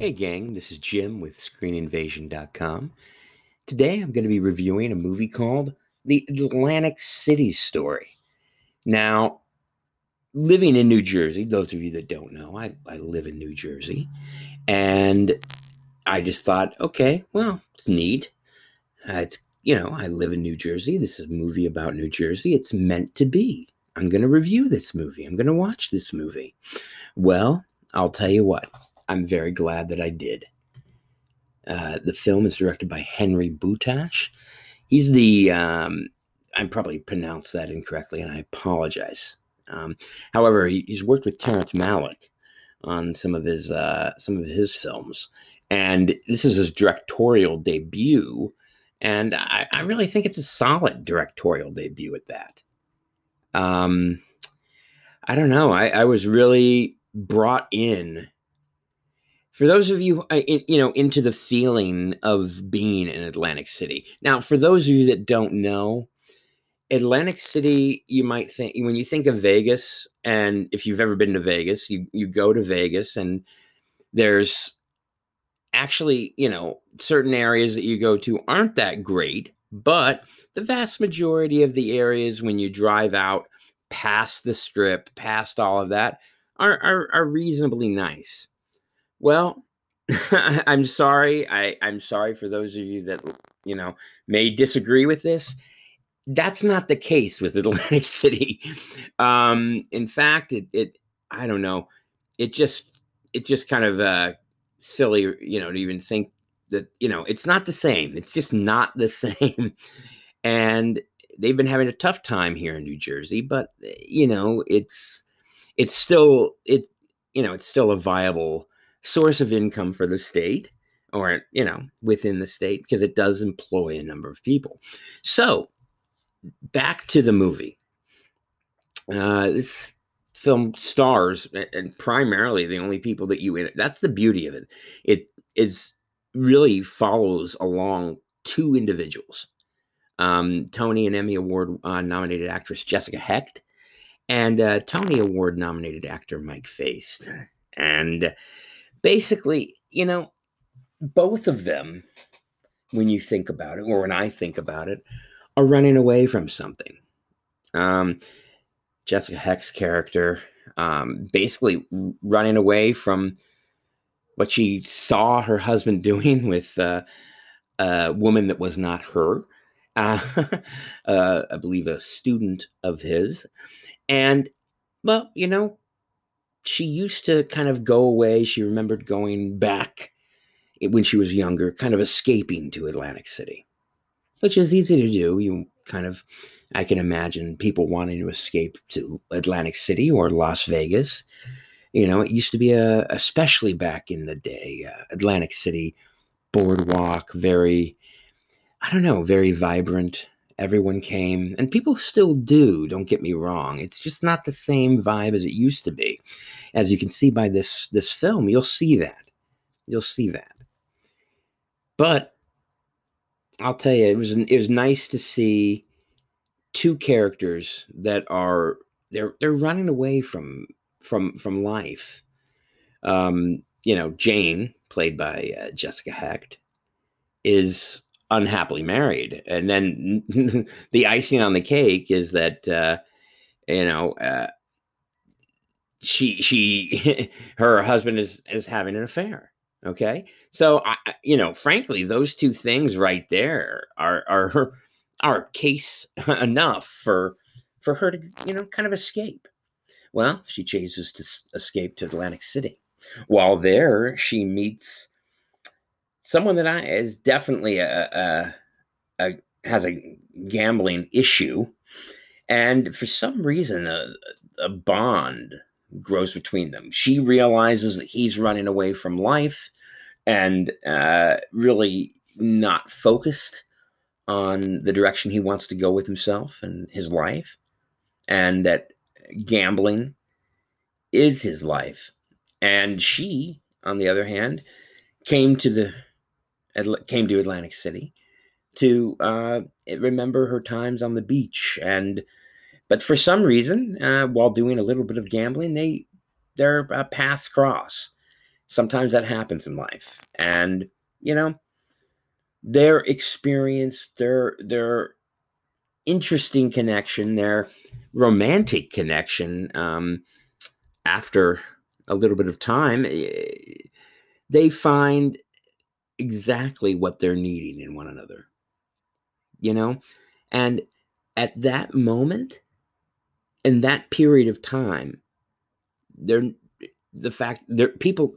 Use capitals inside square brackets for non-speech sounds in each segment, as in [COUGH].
Hey, gang, this is Jim with ScreenInvasion.com. Today I'm going to be reviewing a movie called The Atlantic City Story. Now, living in New Jersey, those of you that don't know, I, I live in New Jersey, and I just thought, okay, well, it's neat. It's, you know, I live in New Jersey. This is a movie about New Jersey. It's meant to be. I'm going to review this movie. I'm going to watch this movie. Well, I'll tell you what I'm very glad that I did. Uh, the film is directed by Henry Butash. He's the, um, I probably pronounced that incorrectly, and I apologize. Um, however, he, he's worked with Terrence Malick on some of his uh, some of his films, and this is his directorial debut. And I, I really think it's a solid directorial debut at that. Um, I don't know. I, I was really brought in for those of you uh, you know into the feeling of being in atlantic city. Now for those of you that don't know atlantic city you might think when you think of vegas and if you've ever been to vegas you you go to vegas and there's actually you know certain areas that you go to aren't that great but the vast majority of the areas when you drive out past the strip past all of that are, are, are reasonably nice well, [LAUGHS] I'm sorry. I, I'm sorry for those of you that you know may disagree with this. That's not the case with [LAUGHS] Atlantic City. Um, in fact, it, it I don't know. It just it just kind of uh, silly, you know, to even think that you know it's not the same. It's just not the [LAUGHS] same. and they've been having a tough time here in New Jersey, but you know, it's it's still it you know it's still a viable source of income for the state or you know within the state because it does employ a number of people. So back to the movie. Uh, this film stars and primarily the only people that you in that's the beauty of it. It is really follows along two individuals um, tony and emmy award uh, nominated actress jessica hecht and uh, tony award nominated actor mike faist. And basically, you know, both of them, when you think about it, or when I think about it, are running away from something. Um, Jessica Hecht's character, um, basically running away from what she saw her husband [LAUGHS] doing with uh, a woman that was not her. [LAUGHS] Uh, uh, I believe a student of his. And, well, you know, she used to kind of go away. She remembered going back when she was younger, kind of escaping to Atlantic City, which is easy to do. You kind of, I can imagine people wanting to escape to Atlantic City or Las Vegas. You know, it used to be a, especially back in the day, uh, Atlantic City boardwalk, very, I don't know, very vibrant everyone came and people still do don't get me wrong. It's just not the same vibe as it used to be. As you can see by this this film you'll see that. You'll see that. But i'll tell you it was it was nice to see two characters that are they're they're running away from from from life. Um you know jane played by uh, jessica hecht is unhappily married. And then [LAUGHS] the icing on the cake is that uh, you know uh, she she [LAUGHS] her husband is is having an affair. Okay, so I, you know, frankly, those two things right there are are are case [LAUGHS] enough for for her to you know kind of escape. Well, she chooses to escape to Atlantic City. While there, she meets someone that I is definitely a, a, a has a gambling issue, and for some reason a, a bond grows between them. She realizes that he's running away from life and uh, really not focused on the direction he wants to go with himself and his life, and that gambling is his life. And she, on the other hand, came to the came to Atlantic City to uh, remember her times on the beach. And but for some reason, uh, while doing a little bit of gambling, they their uh, paths cross, Sometimes that happens in life. And, you know, their experience, their their interesting connection, their romantic connection, um, after a little bit of time, eh, they find exactly what they're needing in one another. You know? And at that moment, in that period of time, they're the fact that people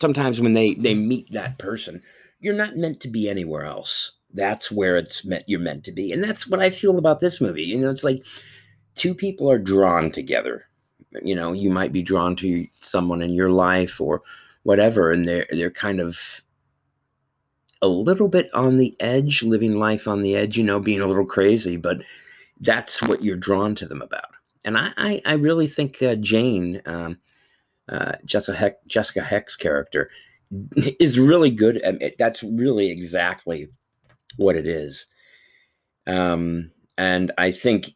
sometimes when they they meet that person, you're not meant to be anywhere else. That's where it's meant you're meant to be. And that's what I feel about this movie. You know, it's like two people are drawn together. You know, you might be drawn to someone in your life or whatever, and they're they're kind of a little bit on the edge, living life on the edge, you know, being a little crazy, but that's what you're drawn to them about. And I, I, I really think uh, Jane, um, uh, Jessica, Hecht, Jessica Hecht's character, [LAUGHS] is really good. I mean, that's really exactly what it is. Um, and I think,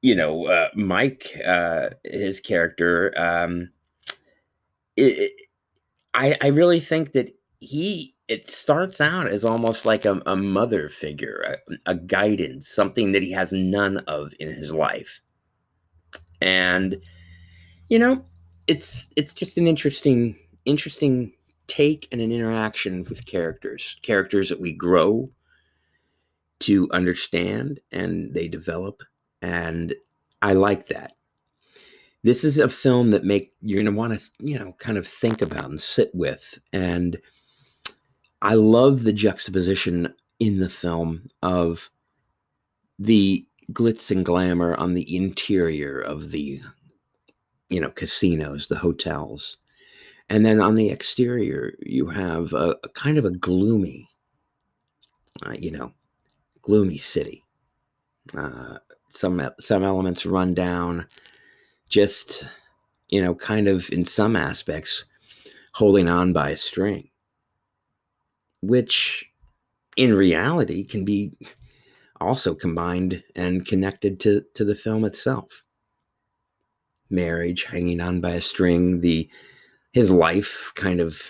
you know, uh, Mike, uh, his character, um, it, it, I, I really think that he it starts out as almost like a, a mother figure, a, a, guidance, something that he has none of in his life. And you know, it's it's just an interesting interesting take and an interaction with characters, characters that we grow to understand and they develop and I like that. This is a film that make you're going to want to, you know, kind of think about and sit with and I love the juxtaposition in the film of the glitz and glamour on the interior of the you know casinos the hotels. And then on the exterior you have a, a kind of a gloomy uh, you know gloomy city. Uh, some some elements run down just you know kind of in some aspects holding on by a string which in reality can be also combined and connected to, to the film itself. Marriage hanging on by a string, the his life kind of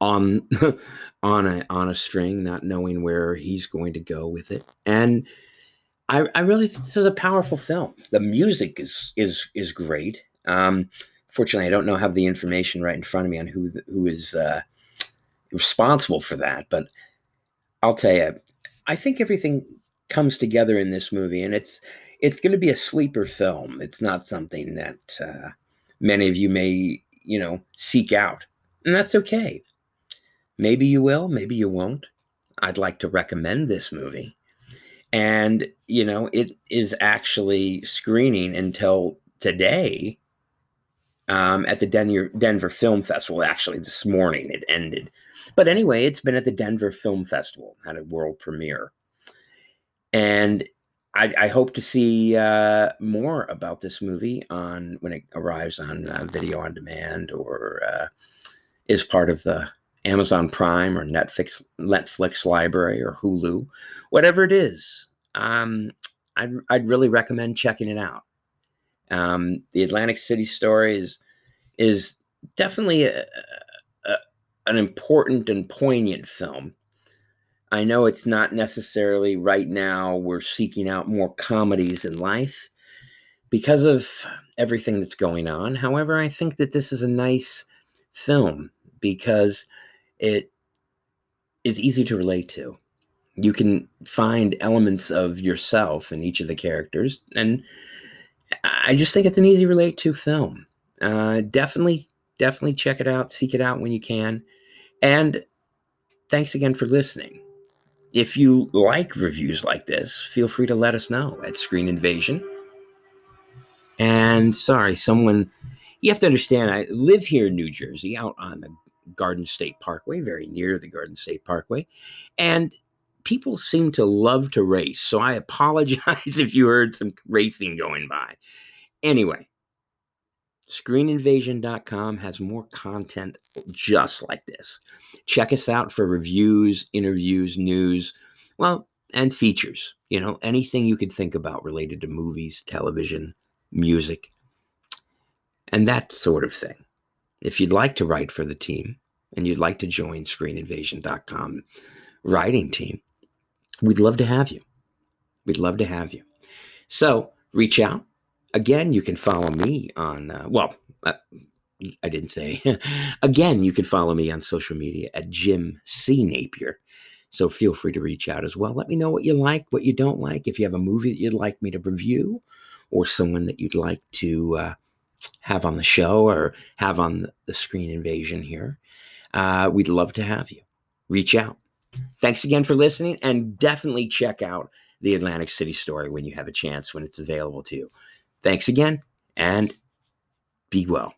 on [LAUGHS] on a on a string, not knowing where he's going to go with it. And I, I really think this is a powerful film. The music is is is great. Um, fortunately, I don't know have the information right in front of me on who who is uh, responsible for that. But I'll tell you, I think everything comes together in this movie, and it's it's going to be a sleeper film. It's not something that uh, many of you may you know seek out, and that's okay. Maybe you will, maybe you won't. I'd like to recommend this movie. And, you know, it is actually screening until today um, at the Denver, Denver Film Festival. Actually, this morning it ended. But anyway, it's been at the Denver Film Festival, had a world premiere. And I, I hope to see uh, more about this movie on when it arrives on uh, video on demand or uh, is part of the Amazon Prime or Netflix Netflix library or Hulu, whatever it is. Um, I'd, I'd really recommend checking it out. Um, the Atlantic City story is is definitely a, a, an important and poignant film. I know it's not necessarily right now we're seeking out more comedies in life because of everything that's going on. However, I think that this is a nice film because it is easy to relate to. You can find elements of yourself in each of the characters and I just think it's an easy relate to film. Uh, definitely, definitely check it out, seek it out when you can. And thanks again for listening. If you like reviews like this, feel free to let us know at Screen Invasion. And sorry, someone, you have to understand, I live here in New Jersey, out on the Garden State Parkway, very near the Garden State Parkway. And people seem to love to race. So I [LAUGHS] apologize if you heard some racing going by. Anyway, screeninvasion.com has more content just like this. Check us out for reviews, interviews, news, well, and features. You know, anything you could think about related to movies, television, music, and that sort of thing. if you'd like to write for the team and you'd like to join screeninvasion.com writing team, we'd love to have you. We'd love to have you. So reach out. Again, you can follow me on, uh, well, uh, I didn't say. [LAUGHS] Again, you can follow me on social media at Jim C. Napier. So feel free to reach out as well. Let me know what you like, what you don't like. If you have a movie that you'd like me to review or someone that you'd like to uh, have on the show or have on the screen invasion here, uh, we'd love to have you. Reach out. Thanks again for listening and definitely check out the Atlantic City story when you have a chance, when it's available to you. Thanks again and be well.